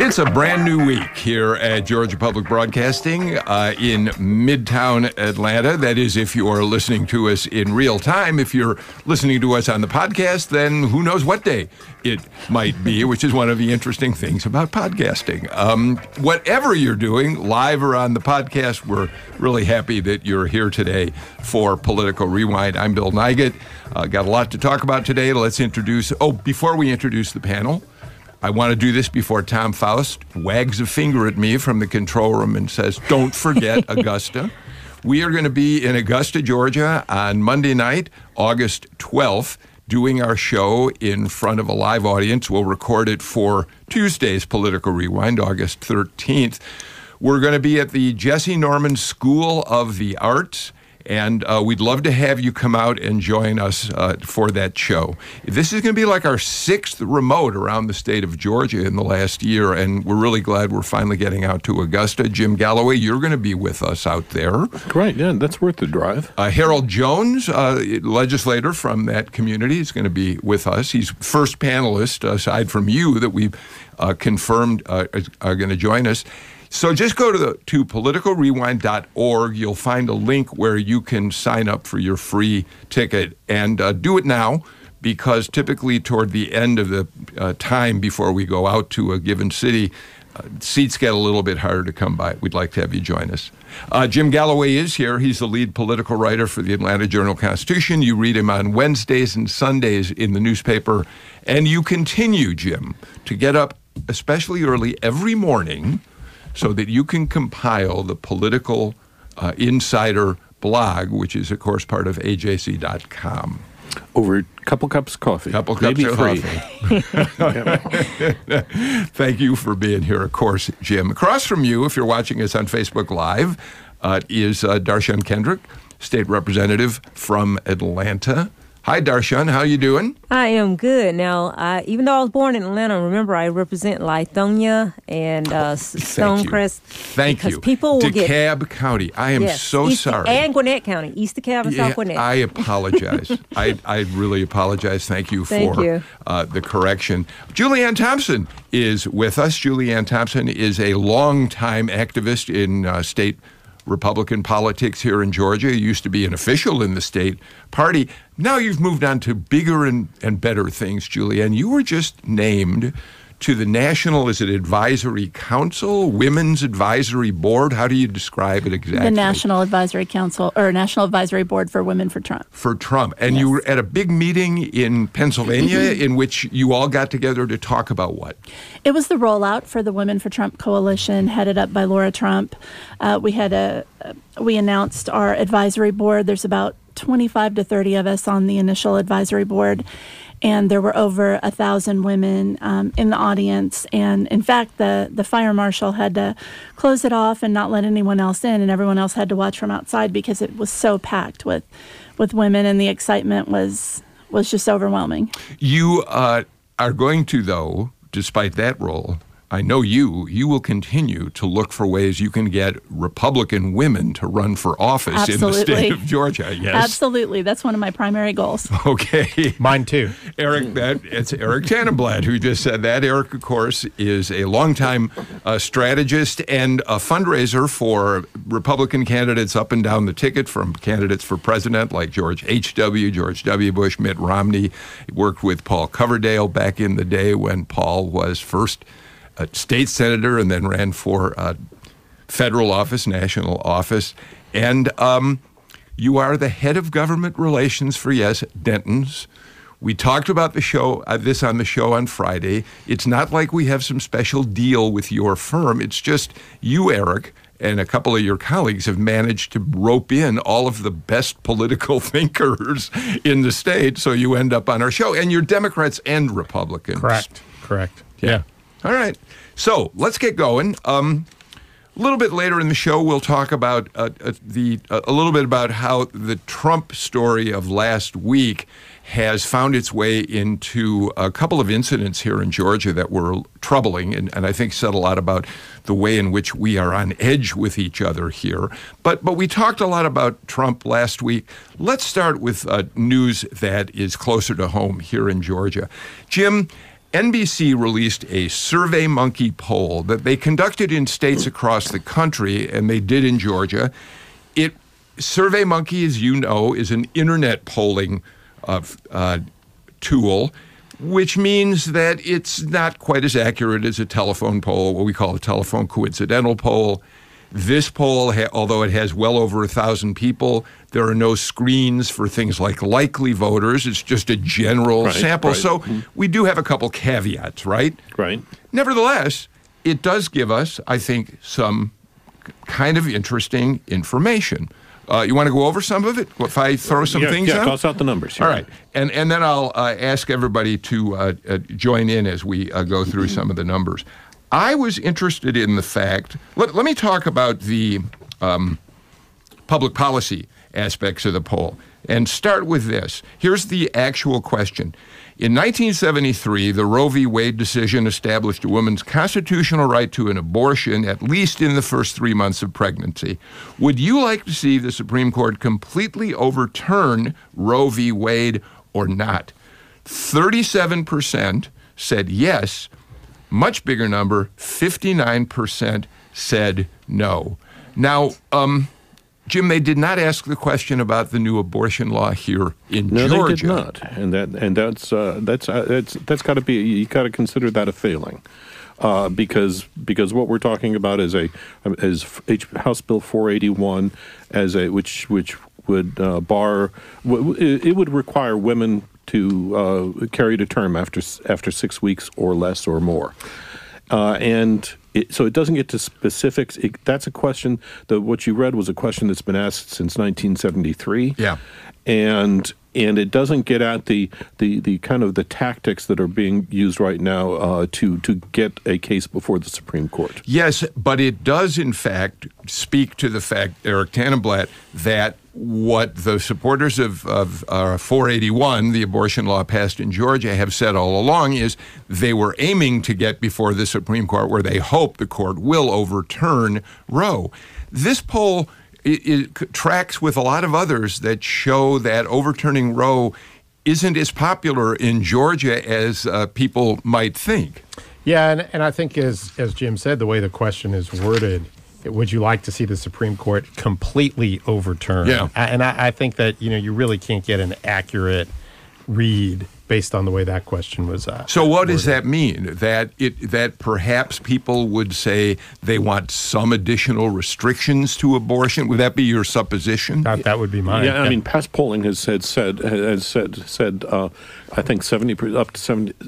It's a brand new week here at Georgia Public Broadcasting uh, in Midtown Atlanta. That is, if you are listening to us in real time. If you're listening to us on the podcast, then who knows what day it might be, which is one of the interesting things about podcasting. Um, whatever you're doing, live or on the podcast, we're really happy that you're here today for Political Rewind. I'm Bill Nigut. Uh, got a lot to talk about today. Let's introduce, oh, before we introduce the panel, I want to do this before Tom Faust wags a finger at me from the control room and says, Don't forget Augusta. We are going to be in Augusta, Georgia on Monday night, August 12th, doing our show in front of a live audience. We'll record it for Tuesday's Political Rewind, August 13th. We're going to be at the Jessye Norman School of the Arts and uh, we'd love to have you come out and join us uh, for that show. This is going to be like our sixth remote around the state of Georgia in the last year, and we're really glad we're finally getting out to Augusta. Jim Galloway, you're going to be with us out there. Great, yeah, that's worth the drive. Uh, Harold Jones, uh, legislator from that community, is going to be with us. He's first panelist, aside from you, that we've uh, confirmed uh, are going to join us. So just go to the to politicalrewind.org. You'll find a link where you can sign up for your free ticket and uh, do it now because typically toward the end of the uh, time before we go out to a given city, uh, seats get a little bit harder to come by. We'd like to have you join us. Uh, Jim Galloway is here. He's the lead political writer for the Atlanta Journal Constitution. You read him on Wednesdays and Sundays in the newspaper, and you continue, Jim, to get up especially early every morning so that you can compile the political uh, insider blog, which is, of course, part of ajc.com. Over a couple cups of coffee. Couple cups of coffee. Thank you for being here, of course, Jim. Across from you, if you're watching us on Facebook Live, uh, is uh, Dar'shun Kendrick, state representative from Atlanta. Hi, Dar'shun. How you doing? I am good. Now, I, even though I was born in Atlanta, remember I represent Lithonia and uh, Stonecrest. Thank because you. people will DeKalb get County. I am yes, so East, sorry. And Gwinnett County, East DeKalb and Yeah, South Gwinnett. I apologize. I, I really apologize. Thank you Thank for you. Uh, the correction. Julianne Thompson is with us. Julianne Thompson is a longtime activist in uh, state Republican politics here in Georgia. You used to be an official in the state party. Now you've moved on to bigger and, and better things, Julianne. You were just named to the National, is it Advisory Council, Women's Advisory Board? How do you describe it exactly? The National Advisory Council or National Advisory Board for Women for Trump. for Trump. And you were at a big meeting in Pennsylvania in which you all got together to talk about what? It was the rollout for the Women for Trump coalition, headed up by Laura Trump. Uh, we had a we announced our advisory board. There's about 25 to 30 of us on the initial advisory board, and there were over a thousand women um, in the audience. And in fact, the the fire marshal had to close it off and not let anyone else in, and everyone else had to watch from outside because it was so packed with with women, and the excitement was was just overwhelming. You uh, are going to, though, despite that role, I know you, you will continue to look for ways you can get Republican women to run for office in the state of Georgia. Yes. Absolutely, that's one of my primary goals. Okay. Mine too. Eric, that it's Eric Tanenblatt who just said that. Eric, of course, is a longtime uh, strategist and a fundraiser for Republican candidates up and down the ticket, from candidates for president like George H.W., George W. Bush, Mitt Romney. He worked with Paul Coverdell back in the day when Paul was first a state senator and then ran for uh, federal office, national office. And um, you are the head of government relations for Yes Dentons. We talked about the show, uh, this on the show on Friday. It's not like we have some special deal with your firm. It's just you, Eric, and a couple of your colleagues have managed to rope in all of the best political thinkers in the state. So you end up on our show, and you're Democrats and Republicans. Correct. Correct. Yeah. All right. So let's get going. Um, a little bit later in the show, we'll talk about uh, uh, the uh, a little bit about how the Trump story of last week has found its way into a couple of incidents here in Georgia that were troubling, and, and I think said a lot about the way in which we are on edge with each other here. But but we talked a lot about Trump last week. Let's start with uh, news that is closer to home here in Georgia. Jim, NBC released a Survey Monkey poll that they conducted in states across the country, and they did in Georgia. It Survey Monkey, as you know, is an internet polling uh, tool, which means that it's not quite as accurate as a telephone poll, what we call a telephone coincidental poll. This poll, although it has well over a thousand people, there are no screens for things like likely voters. It's just a general Right, sample. right. So we do have a couple caveats, right? Right. Nevertheless, it does give us, I think, some kind of interesting information. Uh, you want to go over some of it? If I throw some yeah, things yeah, out? toss out the numbers. here. All right, and and then I'll uh, ask everybody to uh, uh, join in as we uh, go through some of the numbers. I was interested in the fact. Let, let me talk about the um, public policy aspects of the poll and start with this. Here's the actual question. In 1973, the Roe v. Wade decision established a woman's constitutional right to an abortion at least in the first three months of pregnancy. Would you like to see the Supreme Court completely overturn Roe v. Wade or not? 37% said yes, much bigger number, 59% said no. Now, um, Jim, they did not ask the question about the new abortion law here in No, Georgia. they did not, and that and that's uh, that's uh, that's that's got to be you got to consider that a failing, uh, because because what we're talking about is a is House Bill 481 as a which which would uh, bar it would require women to uh, carry to term after after six weeks or less or more, uh, and. It, so it doesn't get to specifics. It, that's a question that what you read was a question that's been asked since 1973 Yeah. and and it doesn't get at the, the, the kind of the tactics that are being used right now uh, to to get a case before the Supreme Court. Yes, but it does, in fact, speak to the fact, Eric Tanenblatt, that what the supporters of, of uh, 481, the abortion law passed in Georgia, have said all along is they were aiming to get before the Supreme Court where they hope the court will overturn Roe. This poll it, it tracks with a lot of others that show that overturning Roe isn't as popular in Georgia as uh, people might think. Yeah, and, and I think as as Jim said, the way the question is worded, would you like to see the Supreme Court completely overturned? Yeah. A- and I, I think that you know you really can't get an accurate read based on the way that question was. asked. So what does that mean? That it that perhaps people would say they want some additional restrictions to abortion? Would that be your supposition? That, that would be mine. Yeah, I mean, past polling has said said has said said uh, I think seventy up to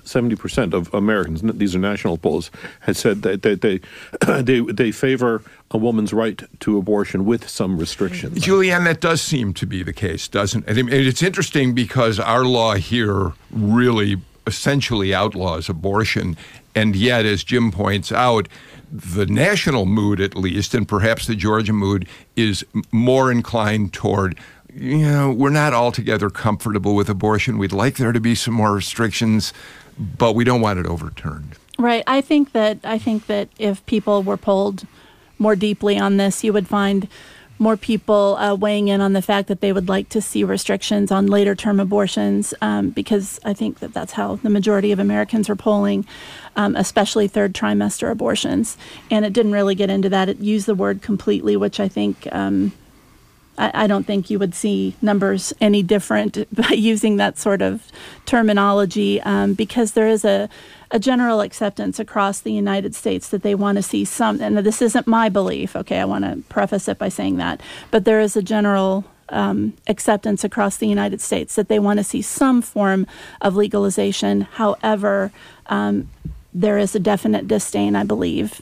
70 percent of Americans. These are national polls. Has said that they they they, they favor a woman's right to abortion with some restrictions. Julianne, that does seem to be the case, doesn't it? And it's interesting because our law here really essentially outlaws abortion. And yet, as Jim points out, the national mood, at least, and perhaps the Georgia mood, is more inclined toward, you know, we're not altogether comfortable with abortion. We'd like there to be some more restrictions, but we don't want it overturned. Right. I think that I think that if people were polled more deeply on this, you would find more people uh, weighing in on the fact that they would like to see restrictions on later term abortions, um, because I think that that's how the majority of Americans are polling, um, especially third trimester abortions. And it didn't really get into that. It used the word completely, which I think. Um, I, I don't think you would see numbers any different by using that sort of terminology um, because there is a, a general acceptance across the United States that they want to see some, and this isn't my belief, okay, I want to preface it by saying that, but there is a general um, acceptance across the United States that they want to see some form of legalization. However, um, there is a definite disdain, I believe,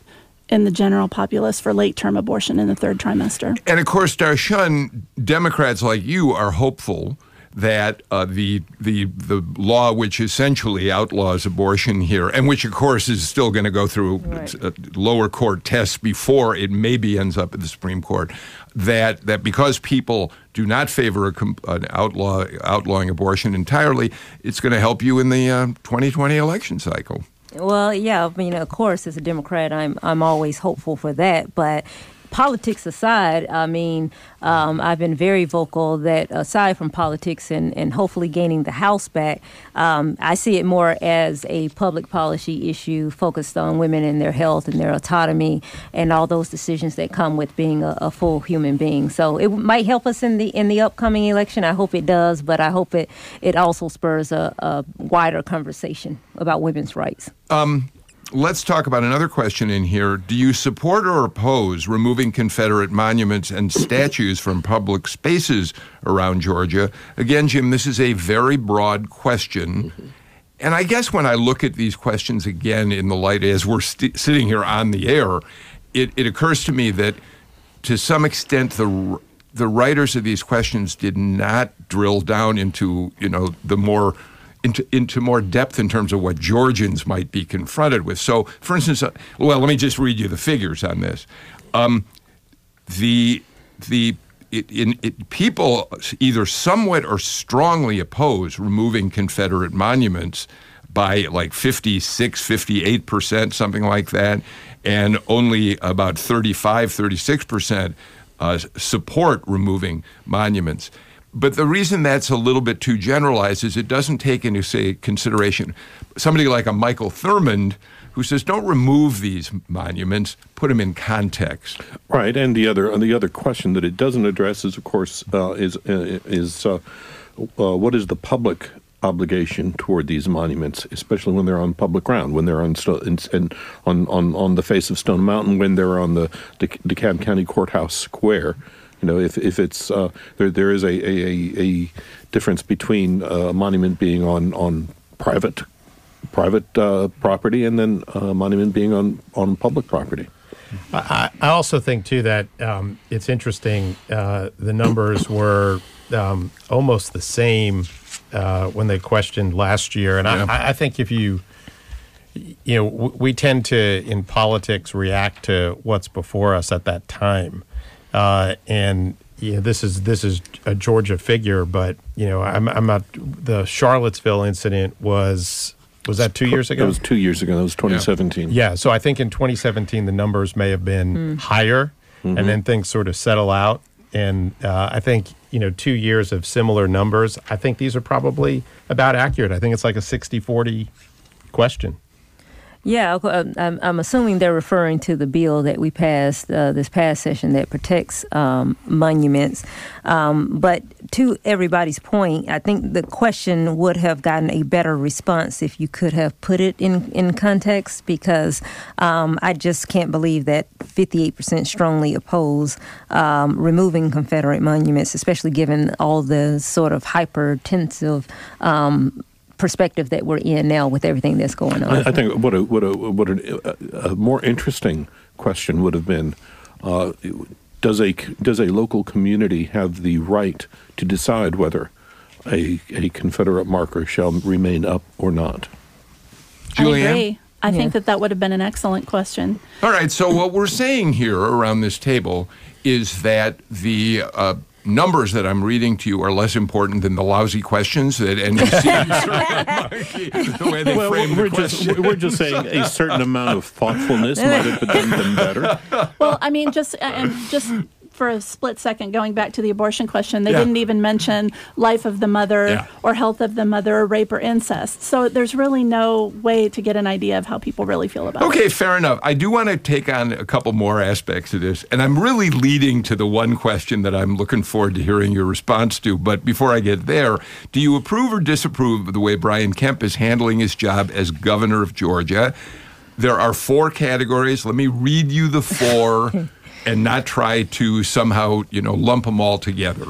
in the general populace for late term abortion in the third trimester. And of course, Dar'shun, Democrats like you are hopeful that uh, the the the law which essentially outlaws abortion here, and which of course is still going to go through Right. uh, lower court tests before it maybe ends up at the Supreme Court, that that because people do not favor a, an outlaw outlawing abortion entirely, it's going to help you in the uh, 2020 election cycle. Well, yeah, I mean, of course, as a Democrat, I'm I'm always hopeful for that, but. Politics aside, I mean, um, I've been very vocal that aside from politics and, and hopefully gaining the House back, um, I see it more as a public policy issue focused on women and their health and their autonomy and all those decisions that come with being a, a full human being. So it might help us in the in the upcoming election. I hope it does, but I hope it it also spurs a, a wider conversation about women's rights. Let's talk about another question in here. Do you support or oppose removing Confederate monuments and statues from public spaces around Georgia? Again, Jim, this is a very broad question. And I guess when I look at these questions again in the light as we're st- sitting here on the air, it, it occurs to me that to some extent the the writers of these questions did not drill down into you know the more into into more depth in terms of what Georgians might be confronted with. So, for instance, uh, well, let me just read you the figures on this. Um, the the it, in, it, people either somewhat or strongly oppose removing Confederate monuments by like 56, 58 percent, something like that, and only about 35, 36 percent uh, support removing monuments. But the reason that's a little bit too generalized is it doesn't take into say consideration somebody like a Michael Thurmond who says don't remove these monuments, put them in context. Right, and the other the other question that it doesn't address is, of course, uh, is uh, is uh, uh, what is the public obligation toward these monuments, especially when they're on public ground, when they're on in, on, on on the face of Stone Mountain, when they're on the De- DeKalb County Courthouse Square. You know, if if it's uh, there, there is a, a, a, a difference between a monument being on on private private uh, property and then a monument being on on public property. I, I also think too that um, it's interesting. Uh, the numbers were um, almost the same uh, when they questioned last year, and Yeah. I, I think if you, you know, we tend to in politics react to what's before us at that time, uh, and you know, this is this is a Georgia figure, but you know, I'm I'm not. The Charlottesville incident was was that two years ago? That was two years ago. That was 2017. Yeah, so I think in 2017 the numbers may have been higher, and then things sort of settle out. And uh, I think you know two years of similar numbers. I think these are probably about accurate. I think it's like a 60-40 question. Yeah, uh, I'm, I'm assuming they're referring to the bill that we passed uh, this past session that protects um, monuments. Um, but to everybody's point, I think the question would have gotten a better response if you could have put it in, in context because um, I just can't believe that 58% strongly oppose um, removing Confederate monuments, especially given all the sort of hypertensive um, perspective that we're in now with everything that's going on. I, I think what a what a what a, a more interesting question would have been: uh, Does a does a local community have the right to decide whether a a Confederate marker shall remain up or not? Julianne? I agree. I Yeah. think that that would have been an excellent question. All right. So what we're saying here around this table is that the uh, numbers that I'm reading to you are less important than the lousy questions that NBC the way they Well, frame we're the just question. we're just saying a certain amount of thoughtfulness might have done them better. Well, I mean, just and just for a split second, going back to the abortion question, they Yeah. didn't even mention life of the mother Yeah. or health of the mother, or rape or incest. So there's really no way to get an idea of how people really feel about it. Okay, fair enough. I do want to take on a couple more aspects of this, and I'm really leading to the one question that I'm looking forward to hearing your response to. But before I get there, do you approve or disapprove of the way Brian Kemp is handling his job as governor of Georgia? There are four categories. Let me read you the four and not try to somehow, you know, lump them all together.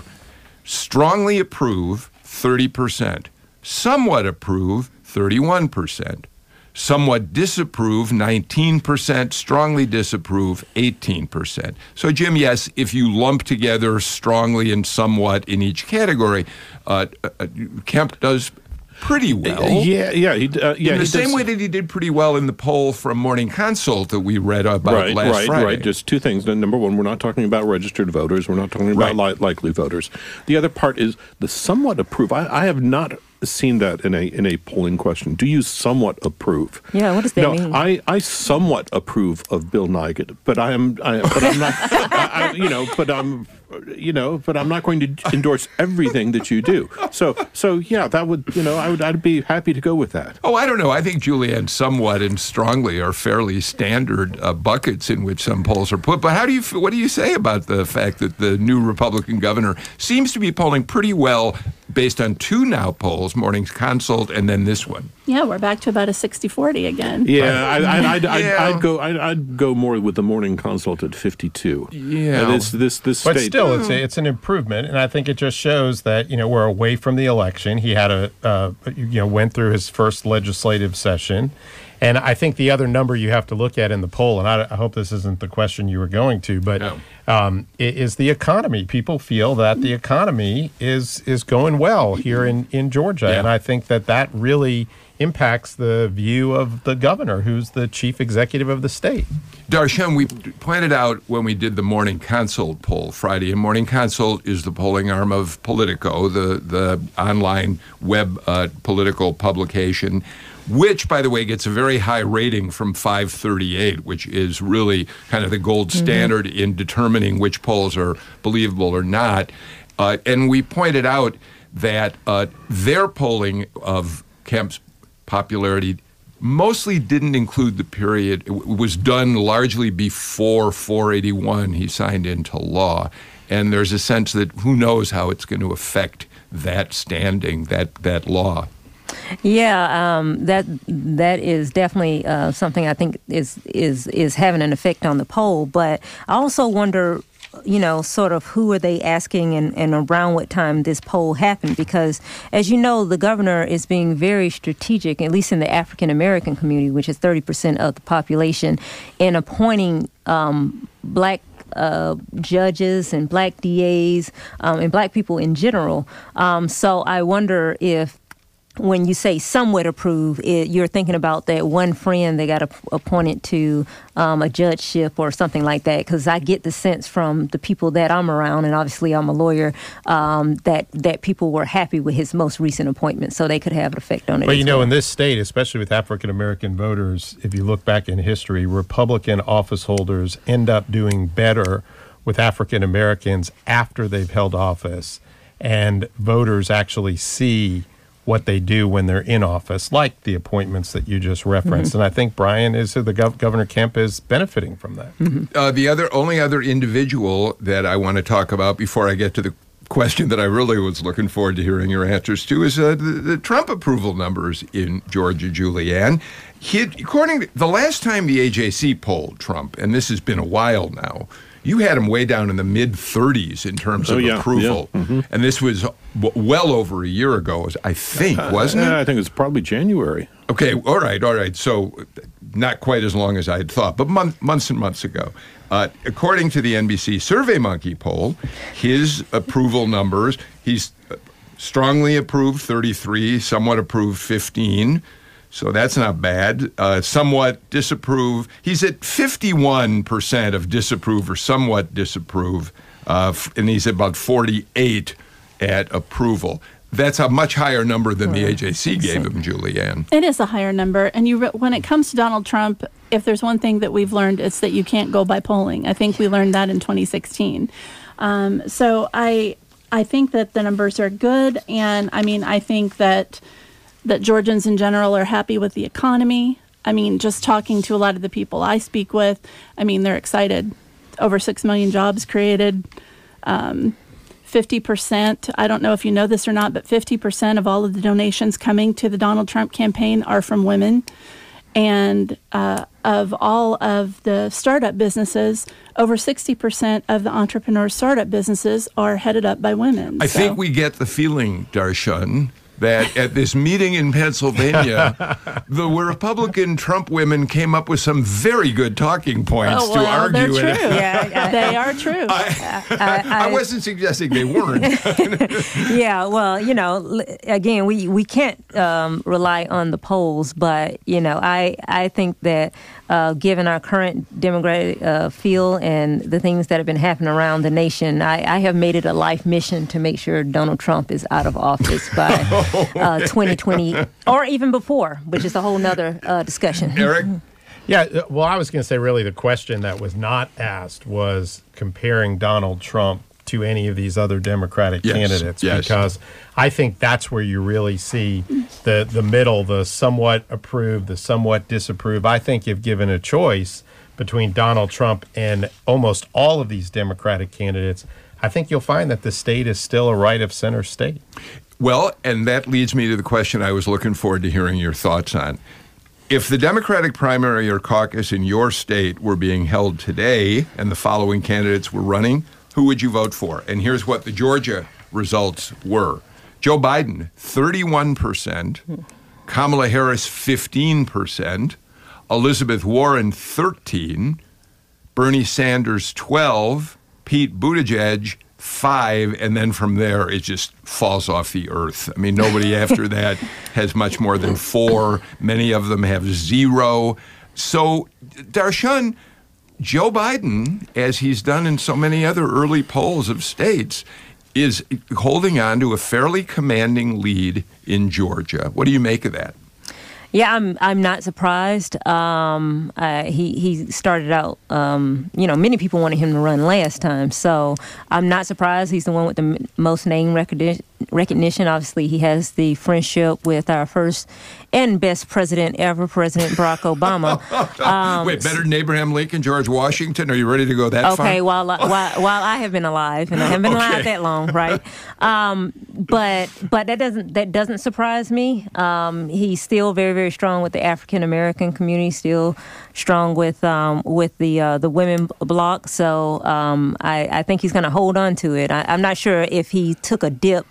Strongly approve, 30%. Somewhat approve, 31%. somewhat disapprove 19%, strongly disapprove 18%. So, Jim, yes, if you lump together strongly and somewhat in each category, uh, uh, Kemp does pretty well. Yeah, yeah, he, uh, yeah. in the he same does- way that he did pretty well in the poll from Morning Consult that we read about right, last right, Friday. right. Just two things. Number one, we're not talking about registered voters. We're not talking about Right. li- likely voters. The other part is the somewhat approve. I, I have not seen that in a in a polling question. Do you somewhat approve? Yeah, what does that no, mean? I, I somewhat approve of Bill Nigut, but I am I, but I'm not I, I, you know but I'm you know but I'm not going to endorse everything that you do. So so yeah, that would you know I would I'd be happy to go with that. Oh, I don't know. I think Julianne somewhat and strongly are fairly standard uh, buckets in which some polls are put. But how do you? What do you say about the fact that the new Republican governor seems to be polling pretty well based on two now polls, Morning's Consult and then this one? Yeah, we're back to about a 60-40 again. Yeah, I, I, I'd, I'd, Yeah. I'd go. I'd, I'd go more with the morning consult at fifty-two. Yeah. And this this this But state. still, it's a, it's an improvement, and I think it just shows that you know we're away from the election. He had a uh, you know went through his first legislative session, and I think the other number you have to look at in the poll, and I, I hope this isn't the question you were going to, but No. um, is the economy. People feel that the economy is is going well here in in Georgia, Yeah. and I think that that really impacts the view of the governor, who's the chief executive of the state. Dar'shun, we pointed out when we did the Morning Consult poll Friday, and Morning Consult is the polling arm of Politico, the, the online web uh, political publication, which, by the way, gets a very high rating from 538, which is really kind of the gold standard in determining which polls are believable or not. Uh, and we pointed out that uh, their polling of Kemp's popularity mostly didn't include the period. It was done largely before 481 he signed into law, and there's a sense that who knows how it's going to affect that standing, that that law. Yeah, um, that that is definitely uh, something I think is is is having an effect on the poll. But I also wonder, you know, sort of who are they asking and, and around what time this poll happened? Because as you know, the governor is being very strategic, at least in the African American community, which is thirty percent of the population, in appointing um, black uh, judges and black DAs um, and black people in general. Um, so I wonder if when you say somewhat approve, it, you're thinking about that one friend that got app- appointed to um, a judgeship or something like that. Because I get the sense from the people that I'm around, and obviously I'm a lawyer, um, that that people were happy with his most recent appointment, so they could have an effect on it. But you know, well. in this state, especially with African American voters, if you look back in history, Republican office holders end up doing better with African Americans after they've held office, and voters actually see what they do when they're in office, like the appointments that you just referenced. And I think Brian is the gov- Governor Kemp is benefiting from that. Uh, the other only other individual that I want to talk about before I get to the question that I really was looking forward to hearing your answers to is uh, the, the Trump approval numbers in Georgia, Julianne. He, according to the last time the AJC polled Trump, and this has been a while now, you had him way down in the mid 30s in terms Oh, of yeah, yeah. approval, and this was w- well over a year ago, I think, wasn't it? Uh, I think it's probably January. Okay, all right, all right. So, not quite as long as I had thought, but month, months and months ago. Uh, according to the NBC SurveyMonkey poll, his approval numbers, he's uh, strongly approved 33, somewhat approved 15. So that's not bad. Uh, somewhat disapprove. He's at 51% of disapprove or somewhat disapprove, uh, and he's about 48 at approval. That's a much higher number than the AJC gave him, Julianne. It is a higher number, and you re- when it comes to Donald Trump, if there's one thing that we've learned, it's that you can't go by polling. I think we learned that in 2016. Um, so I I think that the numbers are good, and I mean I think that that Georgians in general are happy with the economy. I mean, just talking to a lot of the people I speak with, I mean they're excited. Over six million jobs created. Um, 50%, I don't know if you know this or not, but 50% of all of the donations coming to the Donald Trump campaign are from women. And uh, of all of the startup businesses, over 60% of the entrepreneur startup businesses are headed up by women. I So- think we get the feeling, Dar'shun, that at this meeting in Pennsylvania, the Republican Trump women came up with some very good talking points Oh, to argue. they're it. true. Yeah, I- they are true. I wasn't suggesting they weren't. yeah, well, you know, again, we we can't um, rely on the polls, but you know, I I think that uh, given our current demographic uh, feel and the things that have been happening around the nation, I, I have made it a life mission to make sure Donald Trump is out of office by uh, 2020 or even before, which is a whole nother uh, discussion. Eric? Yeah, uh, well, I was going to say really the question that was not asked was comparing Donald Trump to any of these other Democratic Yes, candidates yes. because I think that's where you really see the the middle, the somewhat approve, the somewhat disapprove. I think you've given a choice between Donald Trump and almost all of these Democratic candidates. I think you'll find that the state is still a right of center state. Well, and that leads me to the question I was looking forward to hearing your thoughts on. If the Democratic primary or caucus in your state were being held today and the following candidates were running, who would you vote for? And here's what the Georgia results were Joe Biden, 31%, Kamala Harris, 15%, Elizabeth Warren, 13, Bernie Sanders 12, Pete Buttigieg 5, and then from there it just falls off the earth. I mean, nobody after that has much more than 4. Many of them have 0. So, Dar'shun, Joe Biden, as he's done in so many other early polls of states, is holding on to a fairly commanding lead in Georgia. What do you make of that? Yeah, I'm. I'm not surprised. Um, uh, he he started out. Um, you know, many people wanted him to run last time, so I'm not surprised. He's the one with the most name recognition. Recognition. Obviously, he has the friendship with our first and best president ever, President Barack Obama. Um, Wait, better than Abraham Lincoln, George Washington? Are you ready to go that far? Okay, while, I- while while I have been alive, and I haven't been Okay. alive that long, right? Um, but but that doesn't that doesn't surprise me. Um, he's still very very strong with the African American community, still strong with um, with the uh, the women bloc. So um, I, I think he's going to hold on to it. I, I'm not sure if he took a dip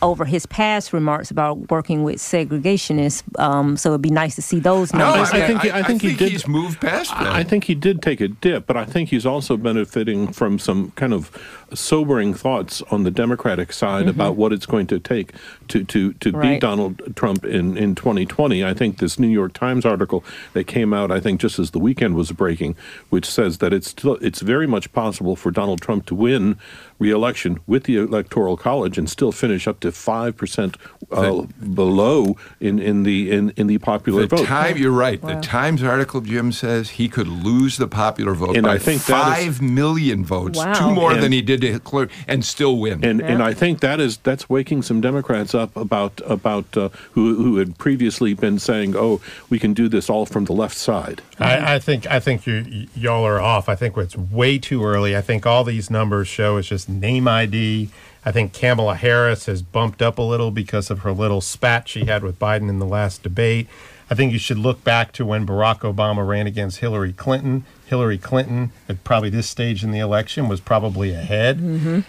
over his past remarks about working with segregationists. Um, so it'd be nice to see those No. I, I think he- I, I think he did- he's moved past that. I think he did take a dip, but I think he's also benefiting from some kind of sobering thoughts on the Democratic side about what it's going to take to to, to beat Donald Trump in, in 2020. I think this New York Times article that came out, I think just as the weekend was breaking, which says that it's still it's very much possible for Donald Trump to win re-election with the Electoral College and still finish up to five percent uh, below in, in the in, in the popular the vote. time, you're right. Wow. The Times article, Jim says he could lose the popular vote And by I think that is- five million votes, Wow. two more And- than he did to Hillary, and still win. And and I think that is that's waking some Democrats up about about uh, who who had previously been saying, oh, we can do this all from the left side. I, I think I think you y- y'all are off. I think it's way too early. I think all these numbers show it's just name ID. I think Kamala Harris has bumped up a little because of her little spat she had with Biden in the last debate. I think you should look back to when Barack Obama ran against Hillary Clinton. Hillary Clinton, at probably this stage in the election, was probably ahead.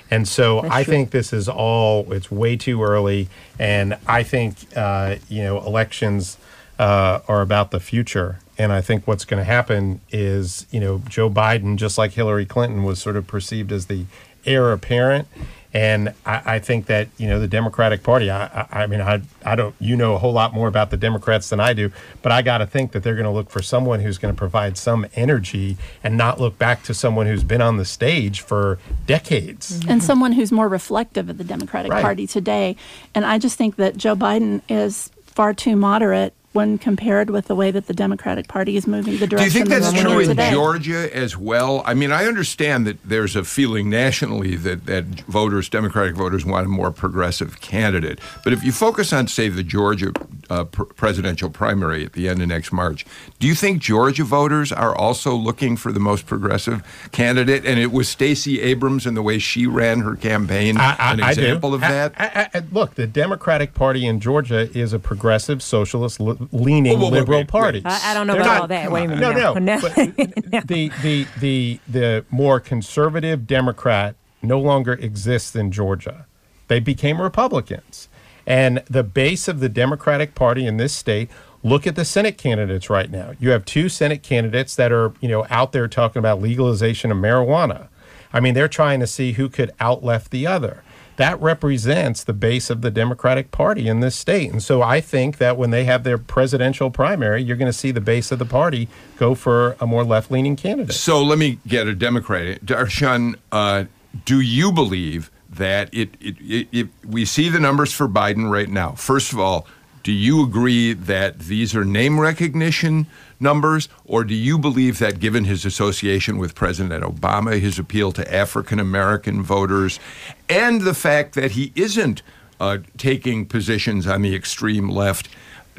And so I true. think this is all, it's way too early. And I think, uh, you know, elections uh, are about the future. And I think what's going to happen is, you know, Joe Biden, just like Hillary Clinton, was sort of perceived as the heir apparent. And I, I think that you know the Democratic Party. I, I, I mean, I, I don't. You know a whole lot more about the Democrats than I do, but I got to think that they're going to look for someone who's going to provide some energy and not look back to someone who's been on the stage for decades. Mm-hmm. and someone who's more reflective of the Democratic Right. Party today. And I just think that Joe Biden is far too moderate when compared with the way that the Democratic Party is moving the direction. Do direction you think that's true in today. Georgia as well? I mean, I understand that there's a feeling nationally that, that voters, Democratic voters, want a more progressive candidate. But if you focus on, say, the Georgia uh, pr- presidential primary at the end of next March, do you think Georgia voters are also looking for the most progressive candidate? And it was Stacey Abrams and the way she ran her campaign an do. example of that? I- I- look, the Democratic Party in Georgia is a progressive, socialist, li- leaning Whoa, whoa, liberal wait, party. wait. I, I don't know They're about not- all that. come Wait a minute. No, no. now. But the, the the the the more conservative Democrat no longer exists in Georgia. They became Republicans. And the base of the Democratic Party in this state look at the Senate candidates right now. You have two Senate candidates that are, you know, out there talking about legalization of marijuana. I mean, they're trying to see who could out left the other. That represents the base of the Democratic Party in this state. And so I think that when they have their presidential primary, you're going to see the base of the party go for a more left leaning candidate. So let me get a Democrat. Dar'shun, uh, do you believe that it, it, it, it, we see the numbers for Biden right now? First of all, do you agree that these are name recognition numbers, or do you believe that given his association with President Obama, his appeal to African American voters, and the fact that he isn't uh, taking positions on the extreme left,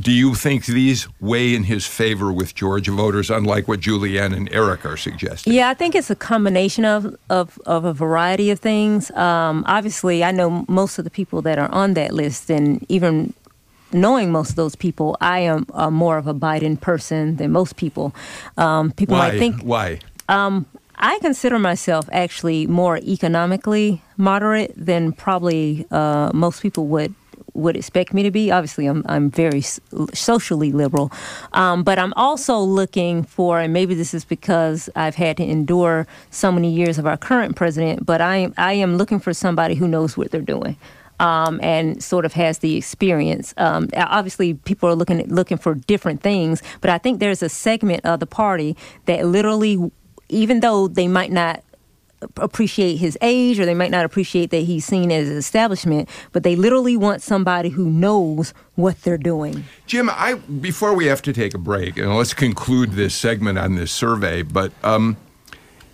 do you think these weigh in his favor with Georgia voters, unlike what Julianne and Eric are suggesting? Yeah, I think it's a combination of of, of a variety of things. Um, obviously, I know most of the people that are on that list, and even knowing most of those people, I am uh, more of a Biden person than most people. Um, people Why? might think Why? um, I consider myself actually more economically moderate than probably uh, most people would would expect me to be. Obviously, I'm I'm very socially liberal, um, but I'm also looking for, and maybe this is because I've had to endure so many years of our current president, but I I am looking for somebody who knows what they're doing. Um, and sort of has the experience. Um, obviously, people are looking looking for different things, but I think there's a segment of the party that literally, even though they might not appreciate his age or they might not appreciate that he's seen as an establishment, but they literally want somebody who knows what they're doing. Jim, I before we have to take a break, and let's conclude this segment on this survey, but um,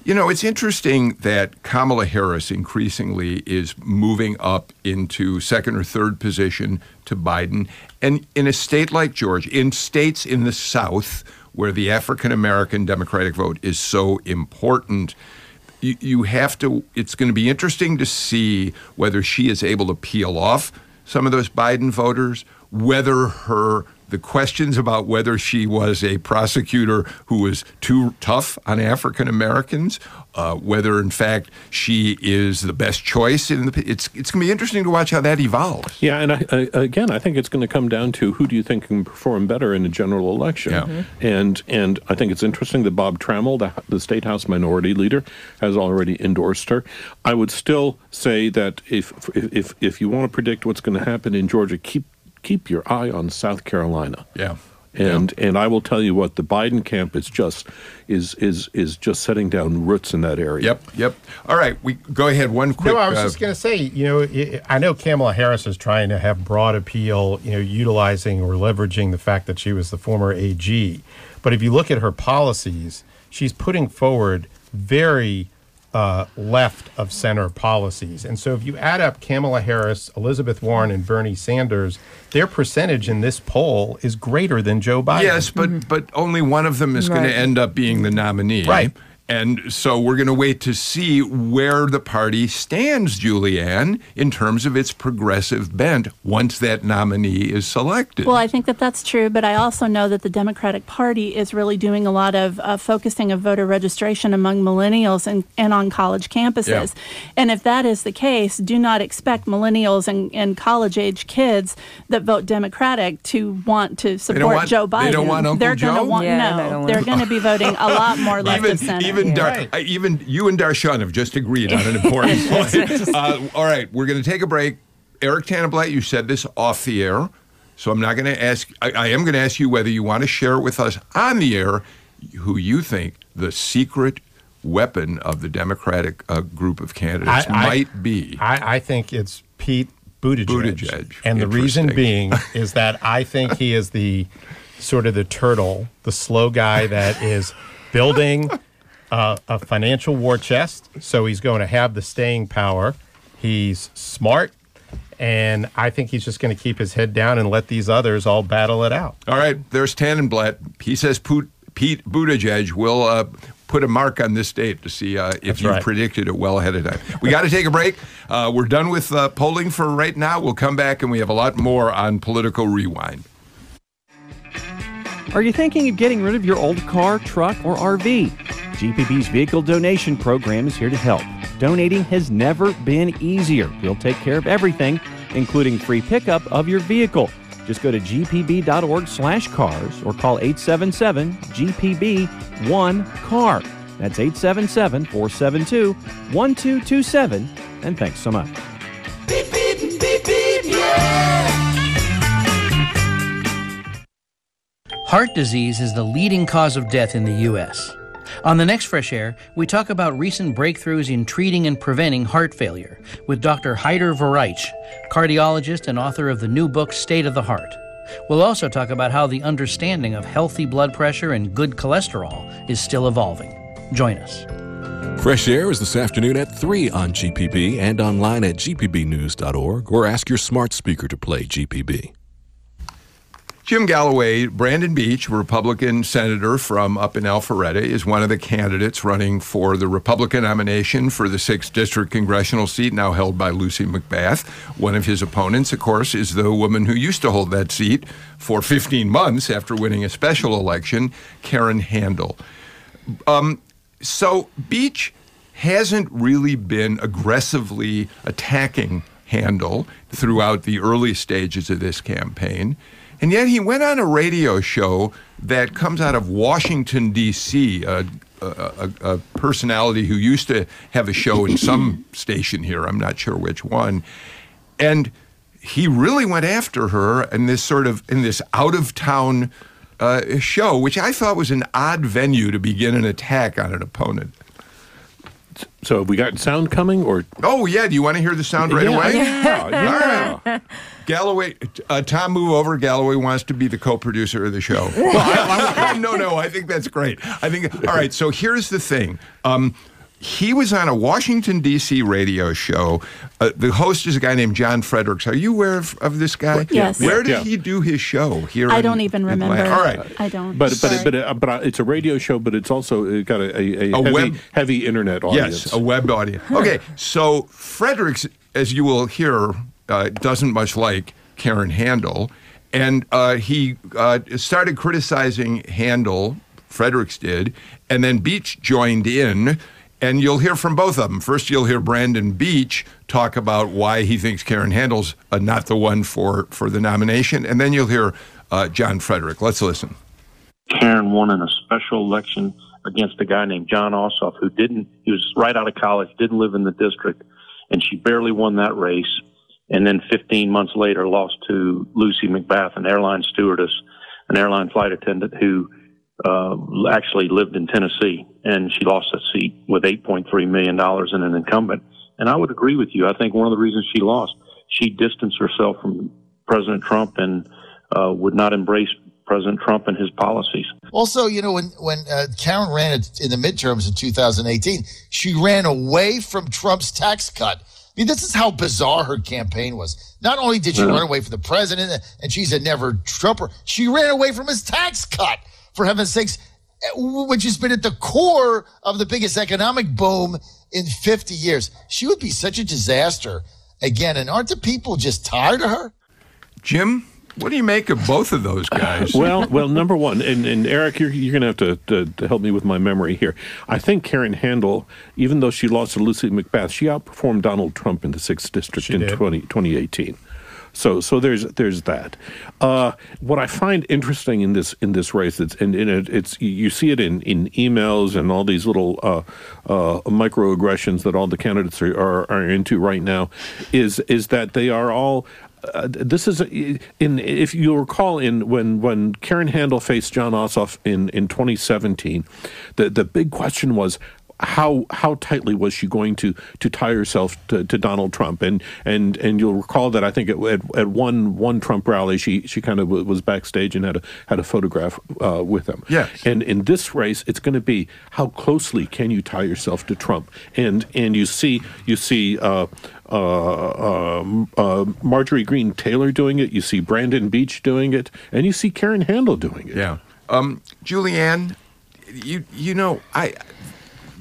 you know, it's interesting that Kamala Harris increasingly is moving up into second or third position to Biden. And in a state like Georgia, in states in the South where the African American Democratic vote is so important, you, you have to, it's going to be interesting to see whether she is able to peel off some of those Biden voters, whether her the questions about whether she was a prosecutor who was too tough on African Americans, uh, whether in fact she is the best choice in the. It's it's going to be interesting to watch how that evolves. Yeah, and I, I, again, I think it's going to come down to who do you think can perform better in a general election. Yeah. Mhm. And and I think it's interesting that Bob Trammell, the, the state house minority leader, has already endorsed her. I would still say that if if if you want to predict what's going to happen in Georgia, keep keep your eye on South Carolina. Yeah. And and I will tell you what the Biden camp is just is is is just setting down roots in that area. Yep. Yep. All right. We go ahead. One quick. No, I was uh, just going to say, you know, i I know Kamala Harris is trying to have broad appeal, you know, utilizing or leveraging the fact that she was the former AG. But if you look at her policies, she's putting forward very uh, left of center policies. And so if you add up Kamala Harris, Elizabeth Warren, and Bernie Sanders, their percentage in this poll is greater than Joe Biden. Yes, but but only one of them is going to end up being the nominee. Right. And so we're going to wait to see where the party stands, Julianne, in terms of its progressive bent once that nominee is selected. Well, I think that that's true, but I also know that the Democratic Party is really doing a lot of uh, focusing of voter registration among millennials and, and on college campuses. And if that is the case, do not expect millennials and, and college age kids that vote Democratic to want to support want- Joe Biden. they don't want Uncle They're gonna want Yeah, they no. don't want They're going to be voting a lot more left even of center. even Dar- Right. uh, even you and Dar'shun have just agreed on an important point. Uh, all right, we're going to take a break. Eric Tanenblatt, you said this off the air, so I'm not going to ask. I, I am going to ask you whether you want to share with us on the air who you think the secret weapon of the Democratic uh, group of candidates I- I- might be. I, I think it's Pete Buttigieg. Buttigieg. And the reason being is that I think he is the sort of the turtle, the slow guy that is building uh, a financial war chest. So he's going to have the staying power. He's smart. And I think he's just going to keep his head down and let these others all battle it out. All right, there's Tanenblatt. He says Pete, Pete Buttigieg will uh, put a mark on this date to see uh, if That's you right. predicted it well ahead of time. We got to take a break. Uh, we're done with uh, polling for right now. We'll come back and we have a lot more on Political Rewind. Are you thinking of getting rid of your old car, truck, or RV? GPB's vehicle donation program is here to help. Donating has never been easier. We'll take care of everything including free pickup of your vehicle. Just go to gpb.org slash cars or call 877-GPB-1-CAR. That's 877-472-1227. And thanks so much. Heart disease is the leading cause of death in the U.S. On the next Fresh Air, we talk about recent breakthroughs in treating and preventing heart failure with Dr. Haider Warraich, cardiologist and author of the new book State of the Heart. We'll also talk about how the understanding of healthy blood pressure and good cholesterol is still evolving. Join us. Fresh Air is this afternoon at 3 on GPB and online at gpbnews.org or ask your smart speaker to play GPB. Jim Galloway, Brandon Beach, Republican senator from up in Alpharetta, is one of the candidates running for the Republican nomination for the 6th District congressional seat now held by Lucy McBath. One of his opponents, of course, is the woman who used to hold that seat for 15 months after winning a special election, Karen Handel. Um, so Beach hasn't really been aggressively attacking Handel throughout the early stages of this campaign. And yet he went on a radio show that comes out of Washington, D.C., a, a, a, personality who used to have a show in some station here, I'm not sure which one. And he really went after her in this sort of, in this out of town uh, show, which I thought was an odd venue to begin an attack on an opponent. So have we got sound coming or? Oh yeah, do you want to hear the sound right Yeah, away? yeah, yeah. All right. Galloway, uh, Tom, move over. Galloway wants to be the co-producer of the show. no, no, I think that's great. I think. All right. So here's the thing. Um, he was on a Washington D.C. radio show. Uh, the host is a guy named John Fredericks. Are you aware of, of this guy? Yes. Where did Yeah. he do his show? Here. I in don't even Atlanta? remember. All right. I don't. But but Sorry. but uh, but uh, it's a radio show, but it's also uh, got a, a, a, A heavy, web- heavy internet audience. Yes, a web audience. Okay, so Fredericks, as you will hear, uh, doesn't much like Karen Handel, and uh, he uh, started criticizing Handel. Fredericks did, and then Beach joined in. And you'll hear from both of them. First, you'll hear Brandon Beach talk about why he thinks Karen Handel's uh, not the one for, for the nomination. And then you'll hear uh, John Frederick. Let's listen. Karen won in a special election against a guy named Jon Ossoff who didn't, he was right out of college, didn't live in the district, and she barely won that race. And then 15 months later lost to Lucy McBath, an airline stewardess, an airline flight attendant who uh, actually lived in Tennessee, and she lost that seat with 8.3 million dollars in an incumbent. And I would agree with you. I think one of the reasons she lost, she distanced herself from President Trump and uh, would not embrace President Trump and his policies. Also, you know, when when uh, Karen ran in the midterms in 2018, she ran away from Trump's tax cut. I mean, this is how bizarre her campaign was. Not only did she Yeah. run away from the president, and she's a never Trumper, she ran away from his tax cut, for heaven's sakes, which has been at the core of the biggest economic boom in 50 years. She would be such a disaster again. And aren't the people just tired of her? Jim, what do you make of both of those guys? well, well, number one, and, and Eric, you're, you're going to have to, to, to help me with my memory here. I think Karen Handel, even though she lost to Lucy McBath, she outperformed Donald Trump in the sixth district She in did. 20, 2018. So, so there's there's that. Uh, what I find interesting in this in this race, it's and, and it, it's you see it in, in emails and all these little uh, uh, microaggressions that all the candidates are, are, are into right now, is is that they are all uh, this is in if you recall in when when Karen Handel faced Jon Ossoff in in 2017, the the big question was how how tightly was she going to to tie herself to, to Donald Trump and and and you'll recall that I think at, at, at one one Trump rally she she kind of was backstage and had a had a photograph uh, with him. Yes. And in this race, it's going to be how closely can you tie yourself to Trump? And and you see you see. Uh, uh, um, uh, Marjorie Greene Taylor doing it. You see Brandon Beach doing it, and you see Karen Handel doing it. Yeah. Um, Julianne, you you know I.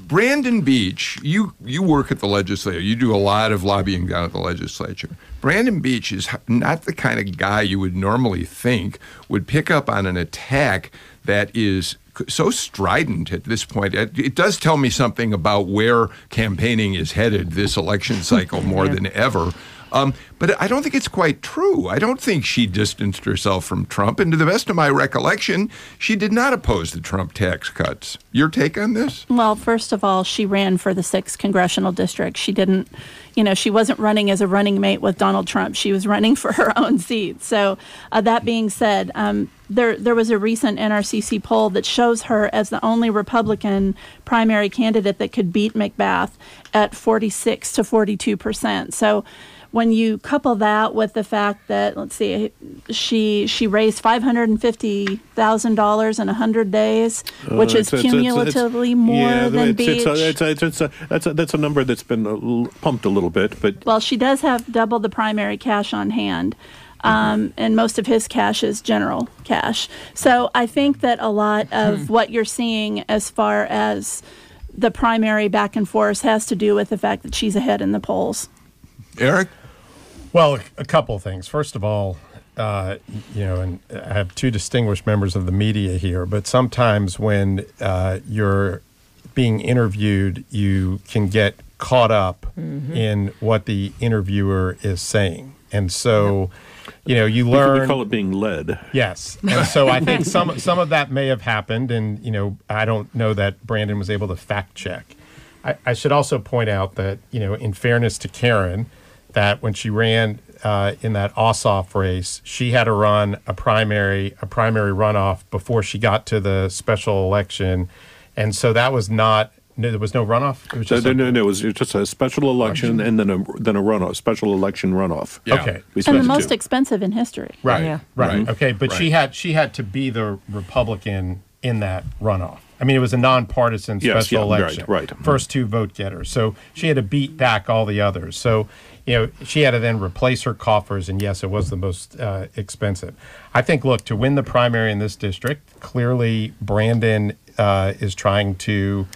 Brandon Beach, you you work at the legislature. You do a lot of lobbying down at the legislature. Brandon Beach is not the kind of guy you would normally think would pick up on an attack that is so strident at this point. It, it does tell me something about where campaigning is headed this election cycle more than ever. Um, but I don't think it's quite true. I don't think she distanced herself from Trump. And to the best of my recollection, she did not oppose the Trump tax cuts. Your take on this? Well, first of all, she ran for the sixth congressional district. She didn't, you know, she wasn't running as a running mate with Donald Trump. She was running for her own seat. So, uh, that being said, um, there there was a recent NRCC poll that shows her as the only Republican primary candidate that could beat McBath at 46 to 42 percent. So when you couple that with the fact that let's see she she raised $550,000 in 100 days which Uh, is it's- it's- it's- cumulatively more yeah, than it's, Beach a, it's, a, it's, it's a, that's, a, that's a number that's been a l- pumped a little bit, but well she does have double the primary cash on hand um, and most of his cash is general cash. So I think that a lot of what you're seeing as far as the primary back and forth has to do with the fact that she's ahead in the polls. Eric? Well, a couple of things. First of all, uh, you know, and I have two distinguished members of the media here, but sometimes when uh, you're being interviewed, you can get caught up in what the interviewer is saying. And so, you know, you learn. we call it being led. Yes, and so I think some some of that may have happened, and you know I don't know that Brandon was able to fact check. I, I should also point out that you know, in fairness to Karen, that when she ran uh, in that Ossoff race, she had to run a primary a primary runoff before she got to the special election, and so that was not no, there was no runoff. It was No, just no, a- no, no, it was just a special election and then a then a runoff, special election runoff. Yeah. Okay. And spent the two. most expensive in history Right. Yeah. Right. Right. Okay. But she had she had to be the Republican in that runoff. I mean, it was a nonpartisan Yes, special yeah, right, election. right. First two vote getters. So she had to beat back all the others. So you know she had to then replace her coffers, and yes, it was the most uh, expensive. I think. Look, to win the primary in this district, clearly Brandon uh, is trying to